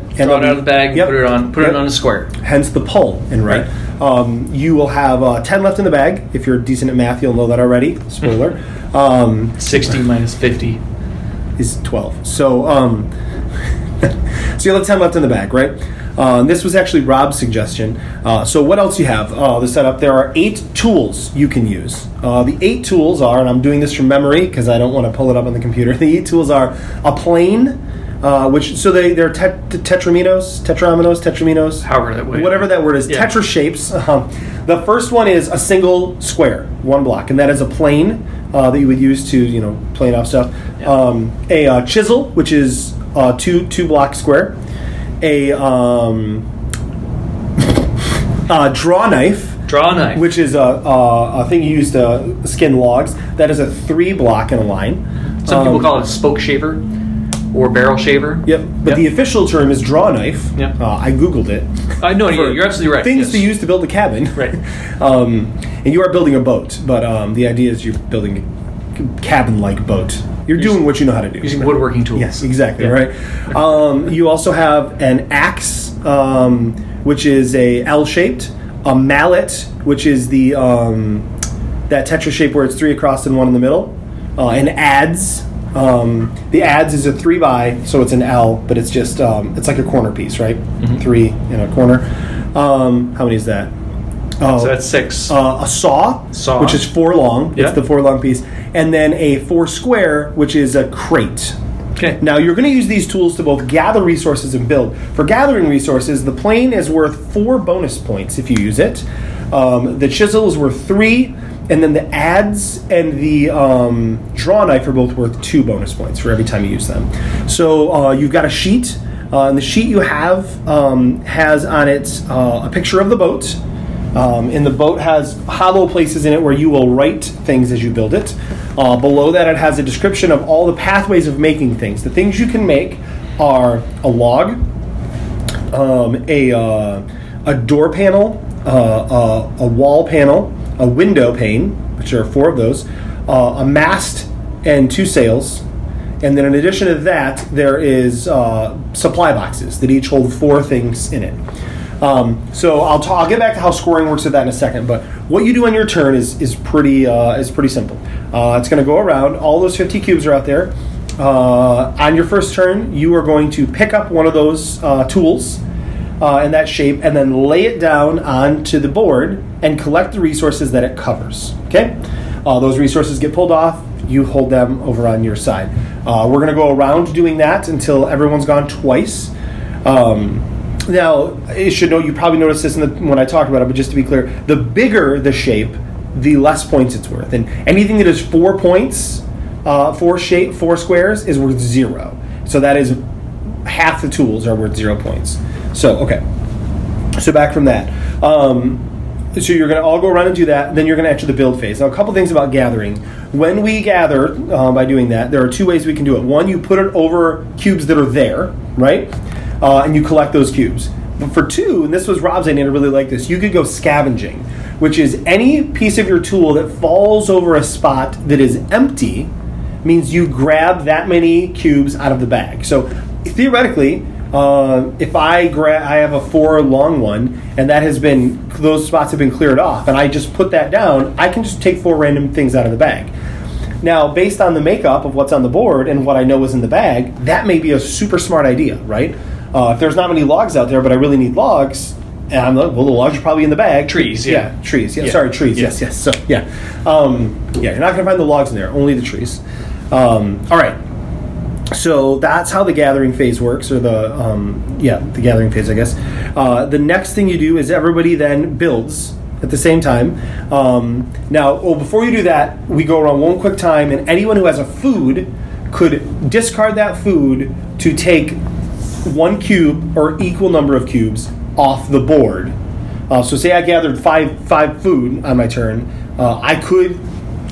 Speaker 4: and
Speaker 3: Throw it out of the bag.
Speaker 4: Yep.
Speaker 3: Put it on. Put
Speaker 4: Yep
Speaker 3: it on a square.
Speaker 4: hence the pull and right. Um, you will have uh, 10 left in the bag. If you're decent at math, you'll know that already. Spoiler. <laughs> um,
Speaker 3: Sixty minus fifty.
Speaker 4: is 12. So, um, <laughs> so you'll have 10 left in the bag, right? Uh, this was actually Rob's suggestion. Uh, so, what else you have? Uh, the setup. There are eight tools you can use. Uh, the eight tools are, and I'm doing this from memory because I don't want to pull it up on the computer. <laughs> The eight tools are a plane, uh, which so they they're tet- tetraminos, tetraminos, tetraminos,
Speaker 3: However that way.
Speaker 4: whatever that word is,
Speaker 3: Yeah.
Speaker 4: tetra shapes. <laughs> Um, the first one is a single square, one block, and that is a plane uh, that you would use to you know plane off stuff. Um, a uh, chisel, which is uh, two two block square. A um, uh, draw knife,
Speaker 3: Draw knife.
Speaker 4: which is a, a, a thing you use to skin logs. That is a three block in a line.
Speaker 3: Some people
Speaker 4: Um,
Speaker 3: call it a spoke shaver or barrel shaver.
Speaker 4: Yep, but
Speaker 3: Yep.
Speaker 4: the official term is draw knife.
Speaker 3: Yep.
Speaker 4: Uh, I googled it.
Speaker 3: I know <laughs>
Speaker 4: for
Speaker 3: you're absolutely right.
Speaker 4: Things
Speaker 3: yes.
Speaker 4: to use to build a cabin.
Speaker 3: Right. <laughs>
Speaker 4: Um, and you are building a boat, but um, the idea is you're building a cabin-like boat. You're doing what you know how to do.
Speaker 3: using woodworking tools.
Speaker 4: Yes, exactly.
Speaker 3: Yeah.
Speaker 4: Right. Um, you also have an axe, um, which is a L-shaped, a mallet, which is the um, that tetra shape where it's three across and one in the middle, uh, and adze. Um, the adze is a three by, so it's an L, but it's just um, it's like a corner piece, right?
Speaker 3: Mm-hmm.
Speaker 4: Three in a corner. Um, how many is that? Oh,
Speaker 3: So that's six.
Speaker 4: uh, a saw,
Speaker 3: Saw.
Speaker 4: which is four long.
Speaker 3: Yeah.
Speaker 4: It's the four long piece, and then a four square, which is a crate.
Speaker 3: okay.
Speaker 4: Now you're going to use these tools to both gather resources and build. For gathering resources, the plane is worth four bonus points if you use it. Um, the chisel is worth three, and then the adze and the um, draw knife are both worth two bonus points for every time you use them. So uh, you've got a sheet, uh, and the sheet you have um, has on it uh, a picture of the boat. Um, and the boat has hollow places in it where you will write things as you build it. Uh, below that, it has a description of all the pathways of making things. The things you can make are a log, um, a, uh, a door panel, uh, a, a wall panel, a window pane, which are four of those, uh, a mast, and two sails. And then in addition to that, there is uh, supply boxes that each hold four things in it. Um, so I'll, ta- I'll get back to how scoring works with that in a second. But what you do on your turn is is pretty uh, is pretty simple. Uh, it's going to go around. All those 50 cubes are out there. Uh, on your first turn, you are going to pick up one of those uh, tools uh, in that shape and then lay it down onto the board and collect the resources that it covers. Okay? Uh, those resources get pulled off, you hold them over on your side. We're going to go around doing that until everyone's gone twice. Um, now, I should know you probably noticed this the, when I talked about it, but just to be clear, the bigger the shape, the less points it's worth. And anything that is four points, uh, four shape, four squares, is worth zero. So that is half the tools are worth zero points. So okay. So back from that. Um, so you're going to all go around and do that. Then you're going to enter the build phase. Now, a couple things about gathering. When we gather um, by doing that, there are two ways we can do it. One, you put it over cubes that are there, right? Uh, and you collect those cubes. But for two, and this was Rob's idea, I really like this. You could go scavenging, which is any piece of your tool that falls over a spot that is empty means you grab that many cubes out of the bag. So theoretically, uh, if I grab, I have a four long one, and that has been those spots have been cleared off, and I just put that down, I can just take four random things out of the bag. Now, based on the makeup of what's on the board and what I know is in the bag, that may be a super smart idea, right? Uh, if there's not many logs out there, but I really need logs, and I'm like, well, the logs are probably in the bag.
Speaker 3: Trees, yeah.
Speaker 4: trees. Yeah,
Speaker 3: Yeah.
Speaker 4: sorry, trees.
Speaker 3: Yeah.
Speaker 4: Yes, yes. So, yeah, um, yeah. You're not gonna find the logs in there, only the trees. Um, all right. So that's how the gathering phase works, or the um, yeah, the gathering phase, I guess. Uh, the next thing you do is everybody then builds at the same time. Um, now, well, before you do that, we go around one quick time, and anyone who has a food could discard that food to take one cube or equal number of cubes off the board. Uh, so, say I gathered five five food on my turn, uh, I could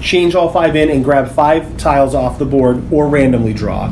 Speaker 4: change all five in and grab five tiles off the board or randomly draw.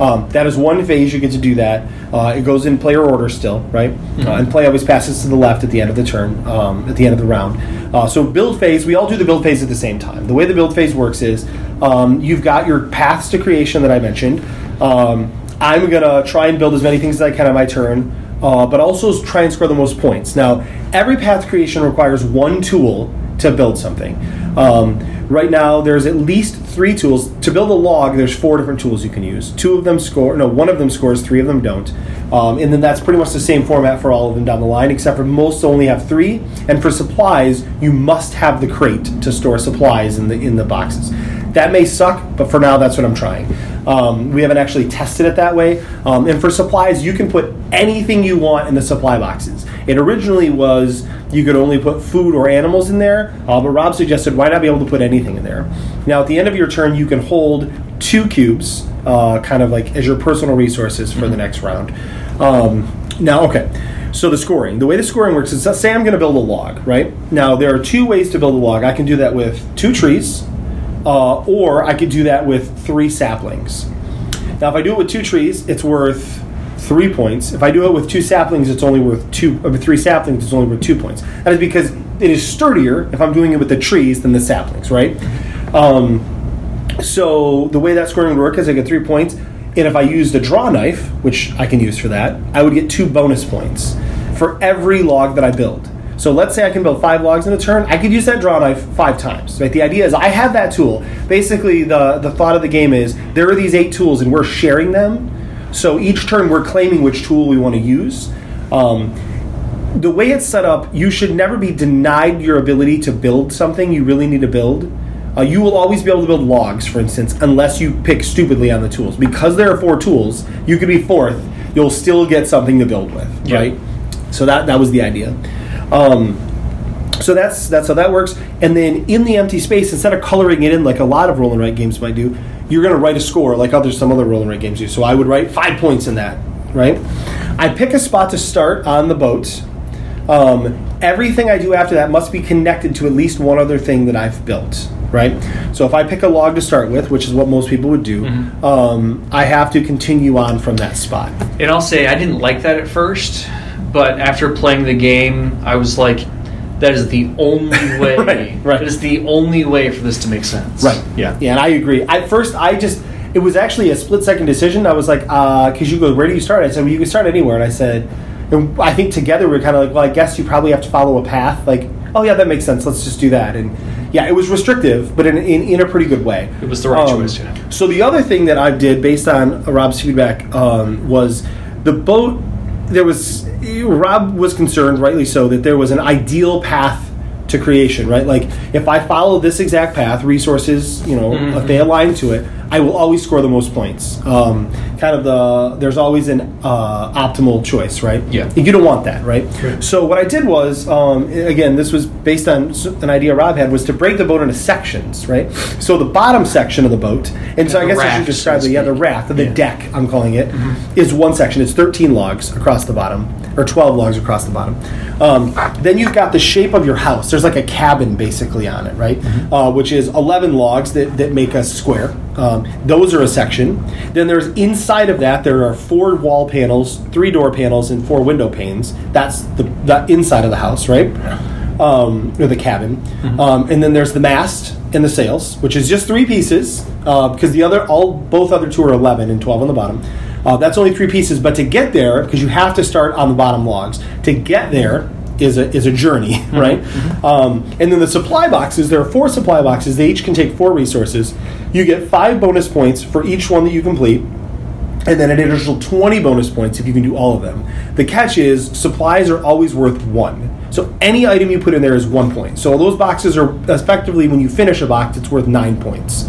Speaker 4: Um, that is one phase you get to do that. Uh, it goes in player order still, right? Uh, and play always passes to the left at the end of the turn, um, at the end of the round. Uh, so build phase, we all do the build phase at the same time. The way the build phase works is um, you've got your paths to creation that I mentioned. Um, I'm gonna try and build as many things as I can on my turn, uh, but also try and score the most points. Now, every path creation requires one tool to build something. Um, right now, there's at least three tools to build a log. There's four different tools you can use. Two of them score. No, one of them scores. Three of them don't. Um, and then that's pretty much the same format for all of them down the line, except for most only have three. And for supplies, you must have the crate to store supplies in the in the boxes. That may suck, but for now, that's what I'm trying. Um, we haven't actually tested it that way. Um, and for supplies, you can put anything you want in the supply boxes. It originally was you could only put food or animals in there, uh, but Rob suggested why not be able to put anything in there. Now, at the end of your turn, you can hold two cubes, uh, kind of like as your personal resources for the next round. Um, now, okay. So the scoring, the way the scoring works is, let's say I'm going to build a log, right? Now there are two ways to build a log. I can do that with two trees, uh, or I could do that with three saplings. Now, if I do it with two trees, it's worth three points. If I do it with two saplings, it's only worth two. Or with three saplings, it's only worth two points. That is because it is sturdier if I'm doing it with the trees than the saplings, right? Um, so the way that scoring would work is I get three points, and if I use the draw knife, which I can use for that, I would get two bonus points for every log that I build. So let's say I can build five logs in a turn. I could use that draw knife five times. Right? The idea is I have that tool. Basically, the the thought of the game is there are these eight tools, and we're sharing them. So each turn we're claiming which tool we want to use. Um, the way it's set up, you should never be denied your ability to build something you really need to build. Uh, you will always be able to build logs, for instance, unless you pick stupidly on the tools. Because there are four tools, you could be fourth. You'll still get something to build with,
Speaker 3: Yeah.
Speaker 4: right? So that that was the idea. Um, so that's that's how that works. And then in the empty space, instead of coloring it in like a lot of roll and write games might do, you're going to write a score like other some other roll and write games do. So I would write five points in that, right? I pick a spot to start on the boat. Um, everything I do after that must be connected to at least one other thing that I've built, right? So if I pick a log to start with, which is what most people would do, um, I have to continue on from that spot.
Speaker 3: And I'll say I didn't like that at first, but after playing the game, I was like, that is the only <laughs> way.
Speaker 4: Right, right.
Speaker 3: That is the only way for this to make sense.
Speaker 4: Right.
Speaker 3: Yeah.
Speaker 4: Yeah, and I agree. At first, I just it was actually a split second decision. I was like, because you go, where do you start? I said, well, you can start anywhere. And I said, and I think together we're kind of like, well, I guess you probably have to follow a path. Like, oh yeah, that makes sense. Let's just do that. And yeah, it was restrictive, but in in, in a pretty good way.
Speaker 3: It was the right
Speaker 4: Um,
Speaker 3: choice, yeah.
Speaker 4: So the other thing that I did based on Rob's feedback um, was the boat. There was Rob was concerned, rightly so, that there was an ideal path to creation, right? Like if I follow this exact path, resources, you know,
Speaker 3: Mm-hmm.
Speaker 4: if they align to it, I will always score the most points. Um, kind of the there's always an uh, optimal choice, right?
Speaker 3: Yeah.
Speaker 4: You don't want that, right? So what I did was, um, again, this was based on an idea Rob had, was to break the boat into sections, right? So the bottom section of the boat, and so I guess I should describe
Speaker 3: so
Speaker 4: the yeah the raft, the
Speaker 3: Yeah.
Speaker 4: deck I'm calling it, is one section. It's 13 logs across the bottom, or 12 logs across the bottom. Um, then you've got the shape of your house. There's like a cabin basically on it, right? Uh, which is 11 logs that, that make a square. Um, those are a section. Then there's inside of that there are four wall panels, three door panels, and four window panes. That's the, the inside of the house, right? Um, or the cabin. Um, and then there's the mast and the sails, which is just three pieces uh, because the other all both other two are 11 and 12 on the bottom. Uh, that's only three pieces, but to get there, because you have to start on the bottom logs, to get there is a is a journey, <laughs> right? Um, and then the supply boxes, there are four supply boxes. They each can take four resources. You get five bonus points for each one that you complete, and then an additional 20 bonus points if you can do all of them. The catch is supplies are always worth one. So any item you put in there is one point. So those boxes are effectively, when you finish a box, it's worth nine points.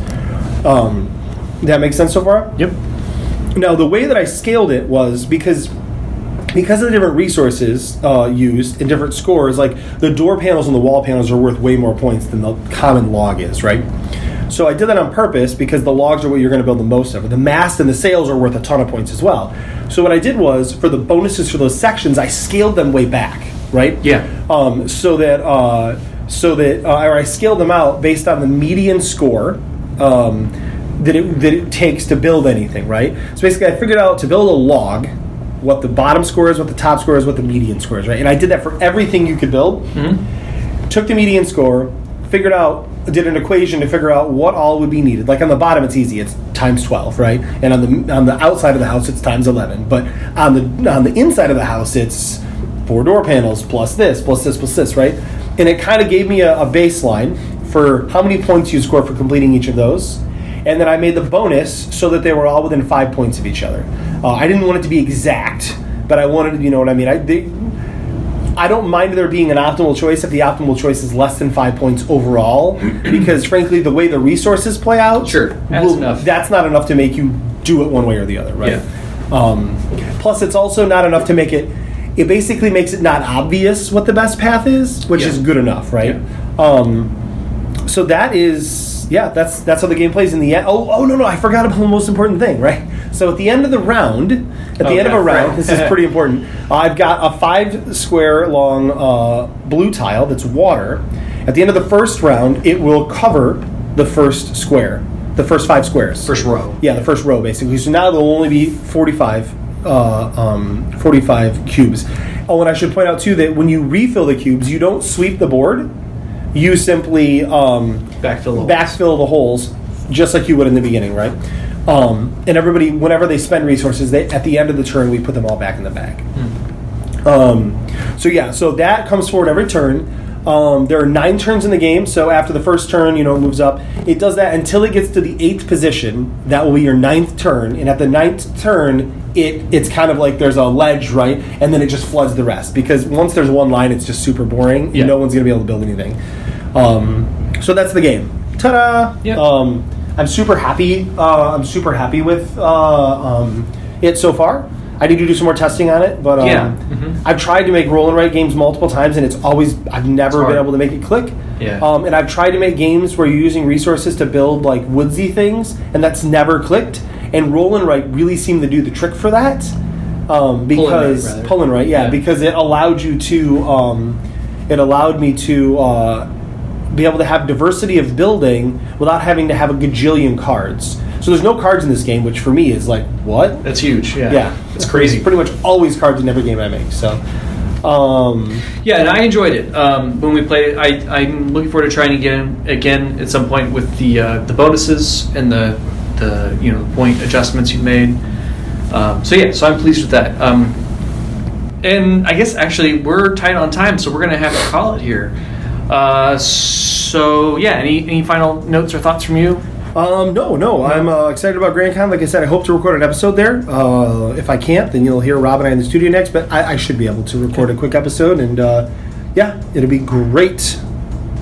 Speaker 4: Um, that makes sense so far?
Speaker 3: Yep.
Speaker 4: Now, the way that I scaled it was because because of the different resources uh, used and different scores. Like the door panels and the wall panels are worth way more points than the common log is, right? So I did that on purpose because the logs are what you're going to build the most of. The mast and the sails are worth a ton of points as well. So what I did was for the bonuses for those sections, I scaled them way back, right?
Speaker 3: Yeah.
Speaker 4: Um, so that uh, so that uh, or I scaled them out based on the median score um, that it that it takes to build anything, right? So basically, I figured out to build a log what the bottom score is, what the top score is, what the median score is, right? And I did that for everything you could build. Mm-hmm. Took the median score, figured out, did an equation to figure out what all would be needed. Like on the bottom, it's easy; it's times twelve, right? And on the on the outside of the house, it's times eleven. But on the on the inside of the house, it's four door panels plus this, plus this, plus this, right? And it kind of gave me a, a baseline for how many points you score for completing each of those. And then I made the bonus so that they were all within five points of each other. Uh, I didn't want it to be exact, but I wanted, you know what I mean? I, they, I don't mind there being an optimal choice if the optimal choice is less than five points overall, <clears throat> because frankly, the way the resources play out,
Speaker 3: Sure, that's enough.
Speaker 4: that's not enough to make you do it one way or the other, right? Um, plus, it's also not enough to make it. It basically makes it not obvious what the best path is, which
Speaker 3: Yeah.
Speaker 4: is good enough, right? Um, so that is, yeah, that's that's how the game plays in the end. Oh, oh no, no, I forgot about the most important thing, right? So at the end of the round, at the end of a round,
Speaker 3: right.
Speaker 4: this is <laughs> pretty important. I've got a five square long uh, blue tile that's water. At the end of the first round, it will cover the first square, the first five squares.
Speaker 3: First row.
Speaker 4: Yeah, the first row basically. So now there'll only be 45, uh, um, 45 cubes. Oh, and I should point out too that when you refill the cubes, you don't sweep the board. You simply um,
Speaker 3: Backfill the holes.
Speaker 4: backfill the holes, just like you would in the beginning, right? Um, and everybody, whenever they spend resources, they, at the end of the turn, we put them all back in the bag. Um, so yeah, so that comes forward every turn. Um, there are nine turns in the game, so after the first turn, you know, it moves up. It does that until it gets to the eighth position. That will be your ninth turn, and at the ninth turn, it it's kind of like there's a ledge, right, and then it just floods the rest because once there's one line, it's just super boring.
Speaker 3: Yeah.
Speaker 4: No one's gonna be able to build anything. Um, so that's the game. Ta-da!
Speaker 3: Yeah.
Speaker 4: Um, I'm super happy. Uh, I'm super happy with uh, um, it so far. I need to do some more testing on it, but um,
Speaker 3: Yeah. Mhm.
Speaker 4: I've tried to make roll and write games multiple times, and it's always I've never been able to make it click.
Speaker 3: Yeah.
Speaker 4: Um, and I've tried to make games where you're using resources to build like woodsy things, and that's never clicked. And roll and write really seemed to do the trick for that, um, because
Speaker 3: rather.
Speaker 4: pull and write, yeah,
Speaker 3: Yeah.
Speaker 4: because it allowed you to, um, it allowed me to uh, be able to have diversity of building without having to have a gajillion cards. So there's no cards in this game, which for me is like what?
Speaker 3: That's huge. Yeah.
Speaker 4: Yeah,
Speaker 3: It's crazy.
Speaker 4: Pretty much always cards in every game I make. So, um,
Speaker 3: Yeah, and I enjoyed it um, when we played it. I, I'm looking forward to trying again again at some point with the uh, the bonuses and the the you know point adjustments you made. Um, so yeah, so I'm pleased with that. Um, and I guess actually we're tight on time, so we're gonna have to call it here. Uh, so yeah, any any final notes or thoughts from you?
Speaker 4: Um, no, no, I'm uh, excited about GrandCon. Like I said, I hope to record an episode there. Uh, if I can't, then you'll hear Rob and I in the studio next. But I, I should be able to record a quick episode, and uh, yeah, it'll be great.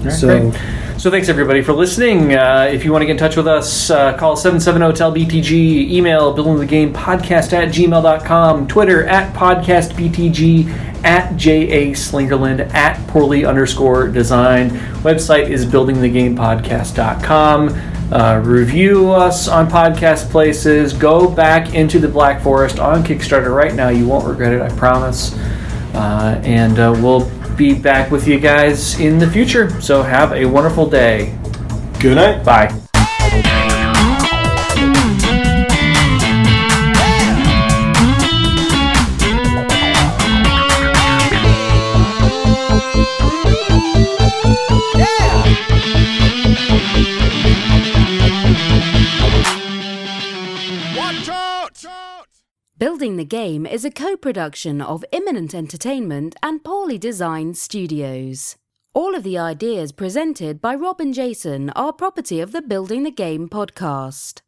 Speaker 4: so
Speaker 3: Great. So thanks everybody for listening. Uh, if you want to get in touch with us, uh, call 770-TEL-BTG, email buildingthegamepodcast at gmail.com, Twitter at podcastbtg, at J.A. Slingerland, at poorly underscore design. Website is buildingthegamepodcast.com. Uh, review us on podcast places. Go back into the Black Forest on Kickstarter right now. You won't regret it, I promise. Uh, and uh, we'll be back with you guys in the future. So have a wonderful day.
Speaker 4: good night.
Speaker 3: Bye.
Speaker 1: Building the Game is a co production of Imminent Entertainment and Poorly Designed Studios. All of the ideas presented by Rob and Jason are property of the Building the Game podcast.